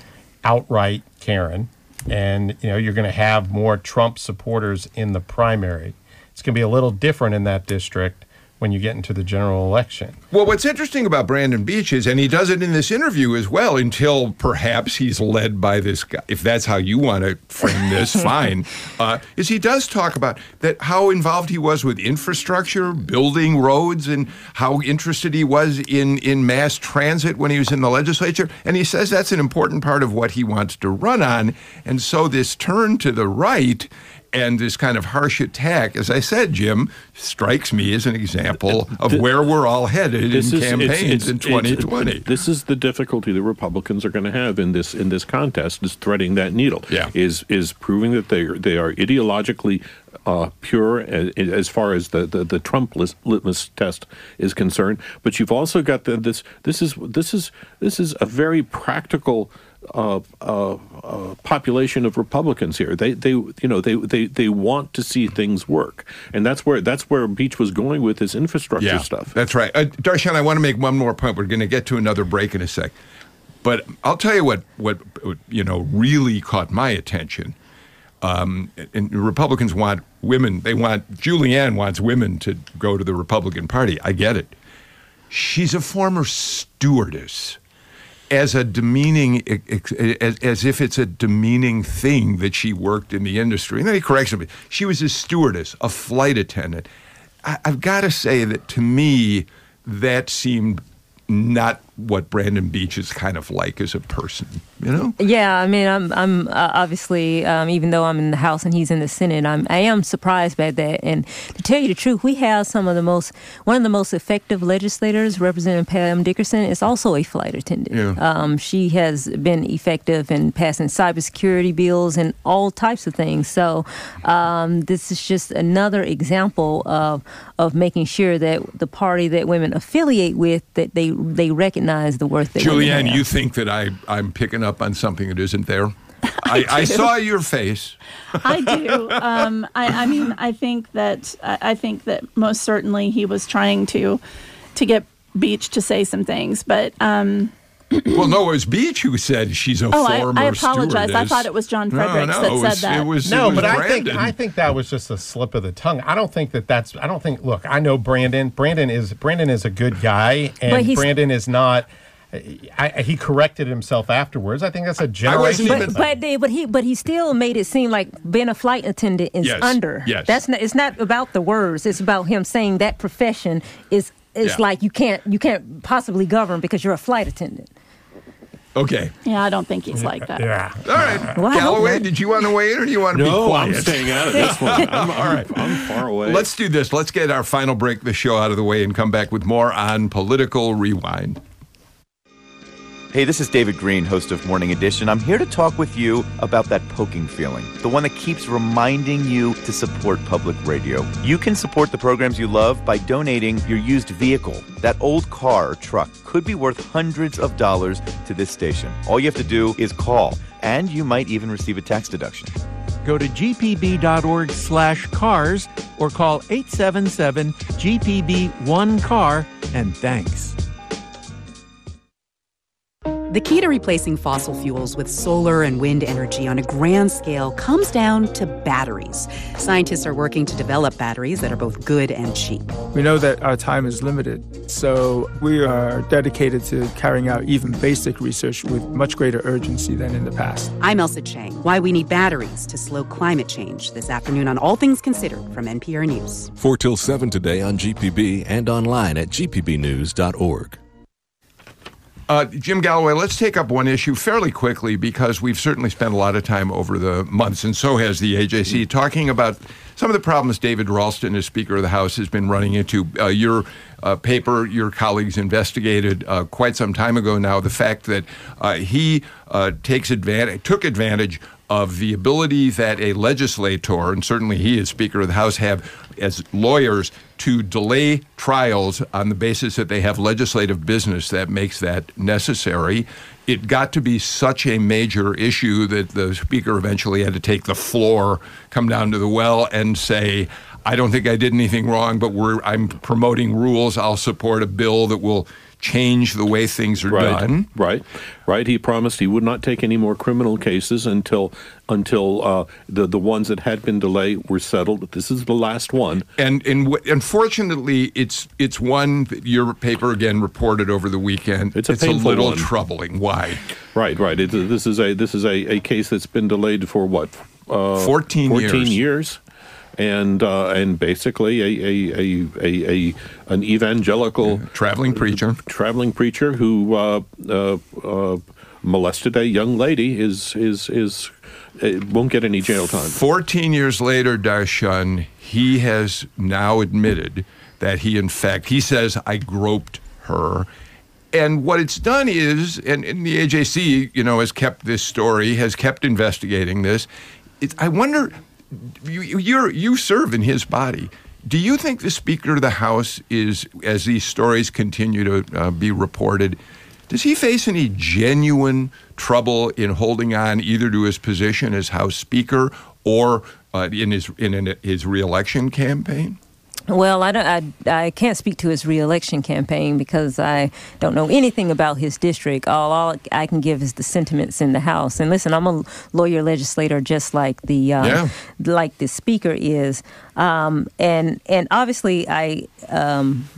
outright Karen, and you know you're going to have more Trump supporters in the primary. It's going to be a little different in that district when you get into the general election. Well, what's interesting about Brandon Beach is, and he does it in this interview as well, until perhaps he's led by this guy, if that's how you want to frame this, fine, uh, is he does talk about that how involved he was with infrastructure, building roads, and how interested he was in, in mass transit when he was in the legislature. And he says that's an important part of what he wants to run on. And so this turn to the right and this kind of harsh attack, as I said, Jim, strikes me as an example of where we're all headed in is- campaigns it's- in it's- 2020. this is the difficulty the Republicans are going to have in this in this contest is threading that needle. Yeah. Is is proving that they are, they are ideologically uh, pure as, as far as the, the, the Trump lis- litmus test is concerned. But you've also got the, this this is this is this is a very practical. Uh, uh, uh, population of Republicans here. They, they, you know, they, they, they want to see things work, and that's where that's where Beach was going with his infrastructure stuff. That's right. Uh, Dar'shun, I want to make one more point. We're going to get to another break in a sec. But I'll tell you what, what you know, really caught my attention. Um, and Republicans want women. They want Julianne wants women to go to the Republican Party. I get it. She's a former stewardess. As a demeaning, as, as if it's a demeaning thing that she worked in the industry. And then he corrects me. She was a stewardess, a flight attendant. I, I've got to say that to me, that seemed not what Brandon Beach is kind of like as a person, you know? Yeah, I mean, I'm, I'm uh, obviously, um, even though I'm in the House and he's in the Senate, I'm, I am surprised by that. And to tell you the truth, we have some of the most, one of the most effective legislators, Representative Pam Dickerson, is also a flight attendant. Yeah. Um, she has been effective in passing cybersecurity bills and all types of things. So um, this is just another example of of making sure that the party that women affiliate with that they they recognize the worth that women Julianne, have. you think that I, I'm picking up on something that isn't there? I, I saw your face. I do. Um, I, I mean, I think that I I think that most certainly he was trying to to get Beach to say some things, but um, Well, no, it was Beach who said she's a oh, I, former I apologize. I thought it was John No, Fredericks no, that it said that. It was, No, it was but I think I think that was just a slip of the tongue. I don't think that that's. I don't think. Look, I know Brandon. Brandon is Brandon is a good guy, But and he's- Brandon is not. I, I, he corrected himself afterwards. I think that's a generation. But, but, they, but he but he still made it seem like being a flight attendant is Yes, under. yes. That's not. It's not about the words. It's about him saying that profession is is Yeah. like you can't you can't possibly govern because you're a flight attendant. Okay. Yeah, I don't think he's like that. Yeah. All right. Well, Galloway, did you want to weigh in or do you want to be No, quiet? I'm staying out of this one. I'm, All right. I'm far away. Let's do this. Let's get our final break the show out of the way and come back with more on Political Rewind. Hey, this is David Greene, host of Morning Edition. I'm here to talk with you about that poking feeling, the one that keeps reminding you to support public radio. You can support the programs you love by donating your used vehicle. That old car or truck could be worth hundreds of dollars to this station. All you have to do is call, and you might even receive a tax deduction. Go to gpb.org slash cars or call 877 GPB 1 car and thanks. The key to replacing fossil fuels with solar and wind energy on a grand scale comes down to batteries. Scientists are working to develop batteries that are both good and cheap. We know that our time is limited, so we are dedicated to carrying out even basic research with much greater urgency than in the past. I'm Ailsa Chang. Why we need batteries to slow climate change this afternoon on All Things Considered from NPR News. 4 till 7 today on GPB and online at gpbnews.org. Uh, Jim Galloway, let's take up one issue fairly quickly because we've certainly spent a lot of time over the months, and so has the AJC, talking about some of the problems David Ralston, as Speaker of the House, has been running into. Uh, your uh, paper, your colleagues investigated uh, quite some time ago now the fact that uh, he uh, takes advantage, took advantage of the ability that a legislator, and certainly he as Speaker of the House, have as lawyers to delay trials on the basis that they have legislative business that makes that necessary. It got to be such a major issue that the Speaker eventually had to take the floor, come down to the well, and say, I don't think I did anything wrong, but I'm promoting rules. I'll support a bill that will change the way things are right, done. Right, right. He promised he would not take any more criminal cases until until uh, the the ones that had been delayed were settled. This is the last one. And, and w- unfortunately, it's it's one that your paper again reported over the weekend. It's a painful little one. troubling. Why? Right, right. It, this is a this is a, a case that's been delayed for what? Uh, 14 14 years. years. And uh, and basically a a, a, a, an evangelical traveling preacher traveling preacher who uh, uh, uh, molested a young lady is is is uh, won't get any jail time. 14 years later, Dar'shun, he has now admitted that he, in fact, he says, I groped her. And what it's done is, and, and the AJC, you know, has kept this story, has kept investigating this. It's, I wonder, you, you- serve in his body. Do you think the Speaker of the House is, as these stories continue to uh, be reported, does he face any genuine trouble in holding on either to his position as House Speaker or uh, in his in, in his reelection campaign? Well, I, don't, I, I can't speak to his reelection campaign because I don't know anything about his district. All, all I can give is the sentiments in the House. And listen, I'm a lawyer legislator just like the uh, Yeah. like the speaker is. Um, and and obviously I um,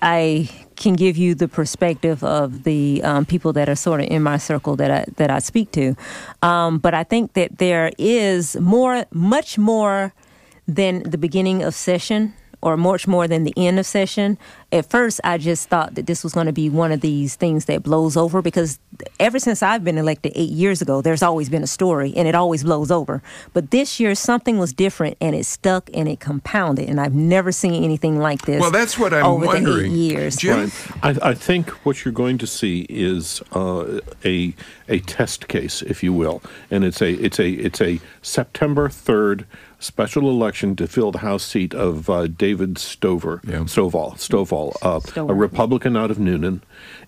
I can give you the perspective of the um, people that are sort of in my circle that I that I speak to. Um, but I think that there is more, much more than the beginning of session or much more than the end of session. At first, I just thought that this was going to be one of these things that blows over because ever since I've been elected eight years ago, there's always been a story and it always blows over. But this year, something was different and it stuck and it compounded. And I've never seen anything like this. Well, that's what I'm over The wondering. eight years. Right. I, I think what you're going to see is uh, a a test case, if you will, and it's a it's a it's a September third special election to fill the House seat of uh, David Stover, Stovall, Stovall, uh, a Republican out of Newnan,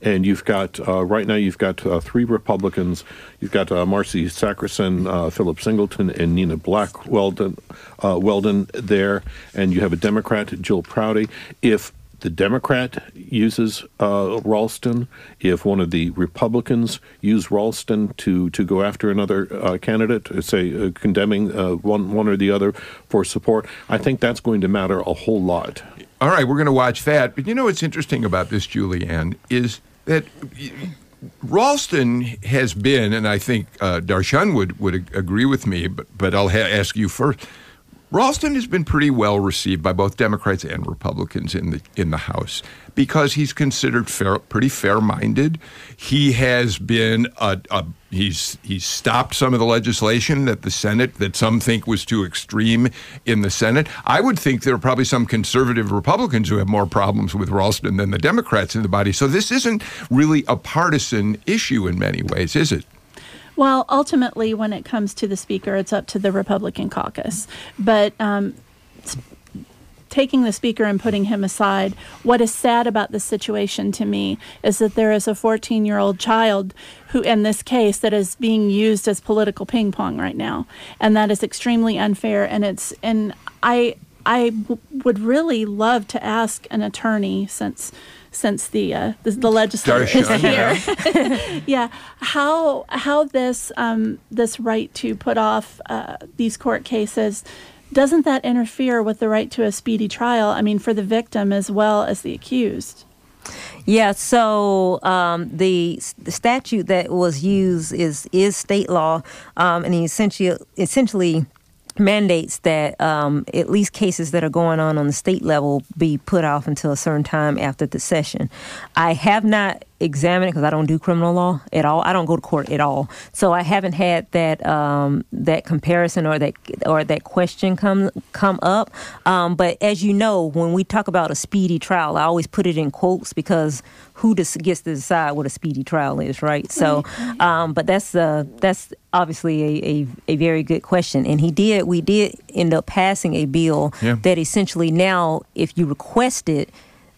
and you've got uh, right now you've got uh, three Republicans. You've got uh, Marcy Sakrison, uh, Philip Singleton, and Nina Blackwelder, uh, Weldon there, and you have a Democrat, Jill Prouty. If the Democrat uses uh, Ralston, if one of the Republicans use Ralston to, to go after another uh, candidate, uh, say uh, condemning uh, one one or the other for support, I think that's going to matter a whole lot. All right, we're going to watch that. But you know what's interesting about this, Julianne, is that Ralston has been, and I think uh, Dar'shun would, would ag- agree with me, but, but I'll ha- ask you first. Ralston has been pretty well received by both Democrats and Republicans in the in the House because he's considered fair, pretty fair-minded. He has been a, a he's he's stopped some of the legislation that the Senate that some think was too extreme in the Senate. I would think there are probably some conservative Republicans who have more problems with Ralston than the Democrats in the body. So this isn't really a partisan issue in many ways, is it? Well, ultimately, when it comes to the speaker, it's up to the Republican caucus. But um, taking the speaker and putting him aside, what is sad about this situation to me is that there is a 14 year old child who, in this case, that is being used as political ping pong right now, and that is extremely unfair. And it's and I I w- would really love to ask an attorney since since the uh, the, the legislature is here. yeah, how how this um, this right to put off uh, these court cases doesn't that interfere with the right to a speedy trial? I mean, for the victim as well as the accused. Yeah, so um, the, the statute that was used is is state law, um, and essentially essentially mandates that um, at least cases that are going on on the state level be put off until a certain time after the session. I have not examined it because I don't do criminal law at all. I don't go to court at all, so I haven't had that um, that comparison or that or that question come come up. Um, but as you know, when we talk about a speedy trial, I always put it in quotes because who dis- gets to decide what a speedy trial is, right? So, um, but that's uh, that's obviously a, a, a very good question, and he did we did end up passing a bill Yeah. that essentially now, if you request it.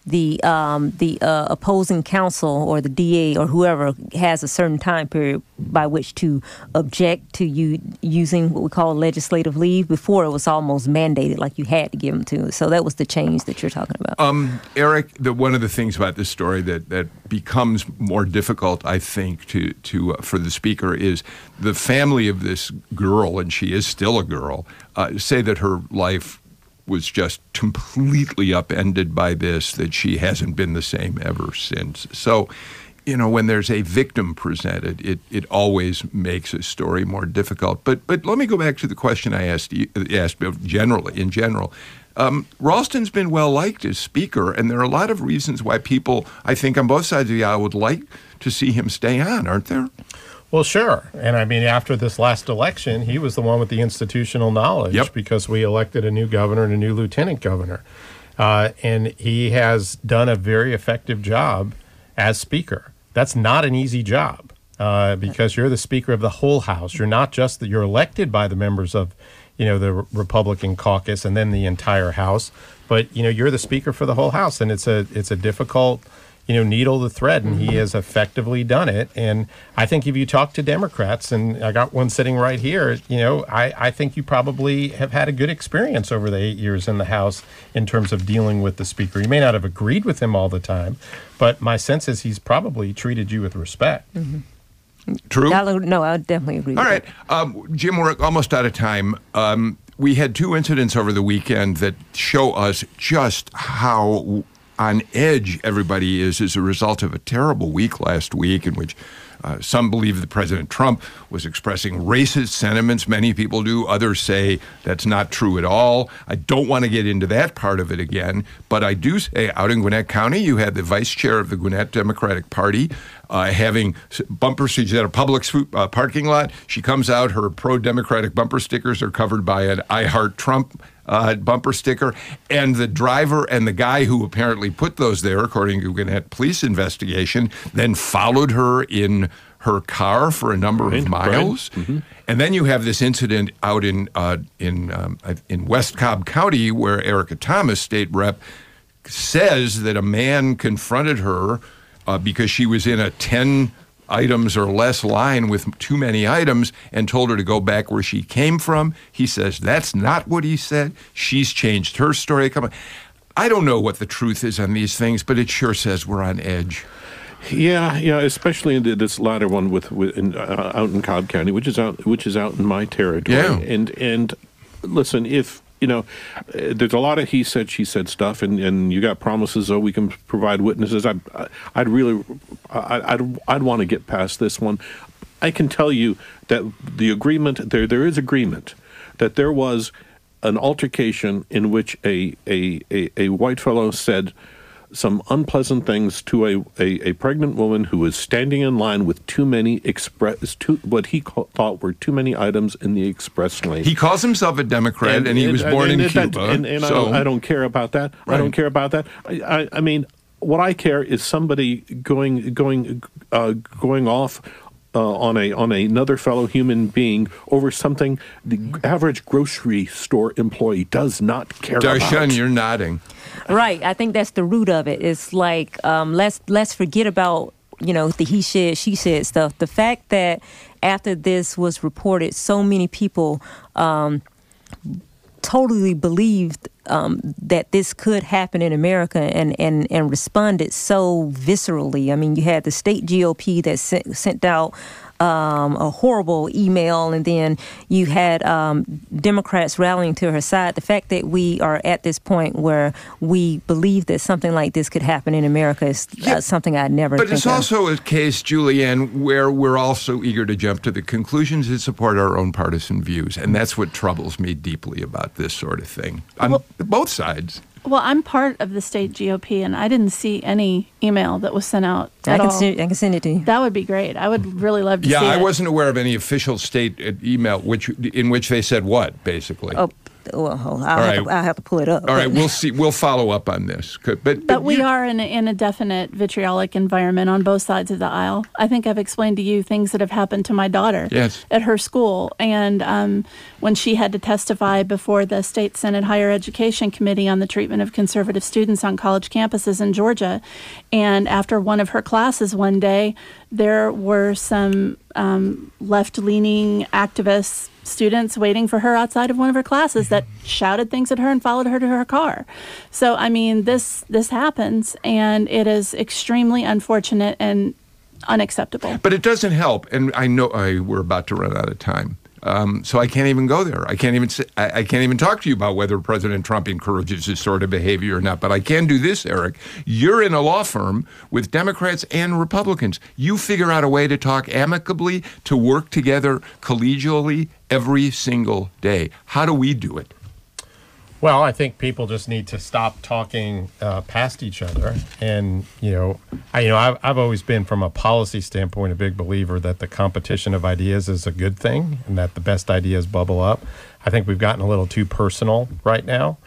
The um, the uh, opposing counsel or the DA or whoever has a certain time period by which to object to you using what we call legislative leave. Before it was almost mandated, like you had to give them to. So that was the change that you're talking about. Um, Eric, the, one of the things about this story that, that becomes more difficult, I think, to to uh, for the speaker is the family of this girl, and she is still a girl. Uh, say that her life was just completely upended by this, that she hasn't been the same ever since. So. You know, when there's a victim presented, it, it always makes a story more difficult. But but let me go back to the question I asked you, asked generally in general. Um, Ralston's been well liked as speaker, and there are a lot of reasons why people, I think, on both sides of the aisle would like to see him stay on, aren't there? Well, sure. And I mean, after this last election, he was the one with the institutional knowledge Yep. because we elected a new governor and a new lieutenant governor. Uh, and he has done a very effective job as speaker. That's not an easy job uh, because you're the speaker of the whole house. You're not just that you're elected by the members of, you know, the Republican caucus and then the entire house, but you know you're the speaker for the whole house, and it's a it's a difficult you know, needle the thread, and he has effectively done it. And I think if you talk to Democrats, and I got one sitting right here, you know, I, I think you probably have had a good experience over the eight years in the House in terms of dealing with the Speaker. You may not have agreed with him all the time, but my sense is he's probably treated you with respect. True. I'll- no, I definitely agree. All with right, um, Jim, we're almost out of time. Um, we had two incidents over the weekend that show us just how on edge everybody is as a result of a terrible week last week in which uh, some believe that President Trump was expressing racist sentiments. Many people do. Others say that's not true at all. I don't want to get into that part of it again, but I do say out in Gwinnett County, you had the vice chair of the Gwinnett Democratic Party uh, having bumper stickers at a public uh, parking lot. She comes out, her pro Democratic bumper stickers are covered by an I Heart Trump uh, bumper sticker. And the driver and the guy who apparently put those there, according to Gwinnett police investigation, then followed her in her car for a number Right, of right. miles. And then you have this incident out in uh, in um, in West Cobb County where Erica Thomas, state rep, says that a man confronted her uh, because she was in a 10 items or less line with too many items and told her to go back where she came from. He says that's not what he said. She's changed her story. Come on. I don't know what the truth is on these things, but it sure says we're on edge. Yeah, yeah, especially in this latter one with, with in, uh, out in Cobb County, which is out which is out in my territory. Yeah. And and listen, if you know, uh, there's a lot of he said she said stuff, and, and you got promises. Oh, we can provide witnesses. I, I I'd really I'd, I'd, I'd want to get past this one. I can tell you that the agreement there there is agreement that there was an altercation in which a a, a, a white fellow said some unpleasant things to a, a, a, pregnant woman who was standing in line with too many express too, what he ca- thought were too many items in the express lane. He calls himself a Democrat, and, and he was born in Cuba. And, and so. I, don't, I, don't, care about that. Right. I don't care about that. I, I, I, mean, what I care is somebody going going uh, going off uh, on a on another fellow human being over something the average grocery store employee does not care Dar'shun, about. you're nodding. Right. I think that's the root of it. It's like um, let's let's forget about you know the he said she said stuff. The fact that after this was reported, so many people um, totally believed um, that this could happen in America and, and, and responded so viscerally. I mean, you had the state GOP that sent, sent out um, a horrible email, and then you had um, Democrats rallying to her side. The fact that we are at this point where we believe that something like this could happen in America is uh, something I'd never. But it's of. also a case, Julianne, where we're also eager to jump to the conclusions and support our own partisan views, and that's what troubles me deeply about this sort of thing on well, both sides. Well, I'm part of the state GOP, and I didn't see any email that was sent out. I can, send, I can send it to you. That would be great. I would really love to see. yeah, I it. wasn't aware of any official state uh, email which in which they said what basically. Oh, well, I'll, right. have to, I'll have to pull it up. All right, we'll see. We'll follow up on this. But, but, but we are in a, in a definite vitriolic environment on both sides of the aisle. I think I've explained to you things that have happened to my daughter yes. at her school. And um, when she had to testify before the State Senate Higher Education Committee on the treatment of conservative students on college campuses in Georgia. And after one of her classes one day, there were some um, left leaning activists students waiting for her outside of one of her classes that mm-hmm. shouted things at her and followed her to her car. So I mean this this happens and it is extremely unfortunate and unacceptable. But it doesn't help and I know I, we're about to run out of time. Um, so I can't even go there. I can't even say, I, I, can't even talk to you about whether President Trump encourages this sort of behavior or not. But I can do this, Eric. You're in a law firm with Democrats and Republicans. You figure out a way to talk amicably, to work together collegially every single day. How do we do it? Well, I think people just need to stop talking uh, past each other, and you know, I, you know, I've, I've always been from a policy standpoint a big believer that the competition of ideas is a good thing, and that the best ideas bubble up. I think we've gotten a little too personal right now,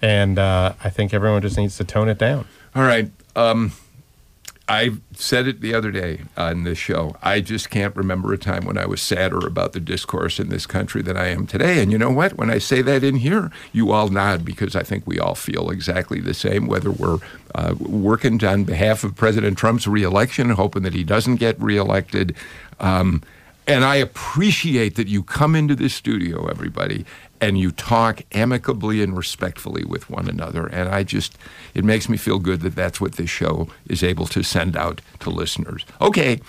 and uh, I think everyone just needs to tone it down. All right. Um, I said it the other day on this show. I just can't remember a time when I was sadder about the discourse in this country than I am today. And you know what? When I say that in here, you all nod because I think we all feel exactly the same, whether we're uh, working on behalf of President Trump's reelection, hoping that he doesn't get reelected. Um, and I appreciate that you come into this studio, everybody, and you talk amicably and respectfully with one another. And I just, it makes me feel good that that's what this show is able to send out to listeners. Okay.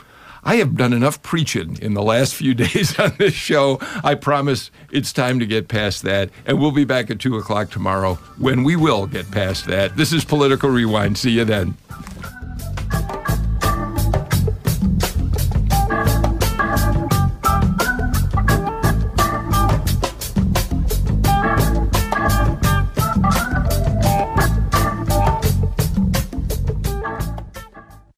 I have done enough preaching in the last few days on this show. I promise it's time to get past that. And we'll be back at 2 o'clock tomorrow when we will get past that. This is Political Rewind. See you then.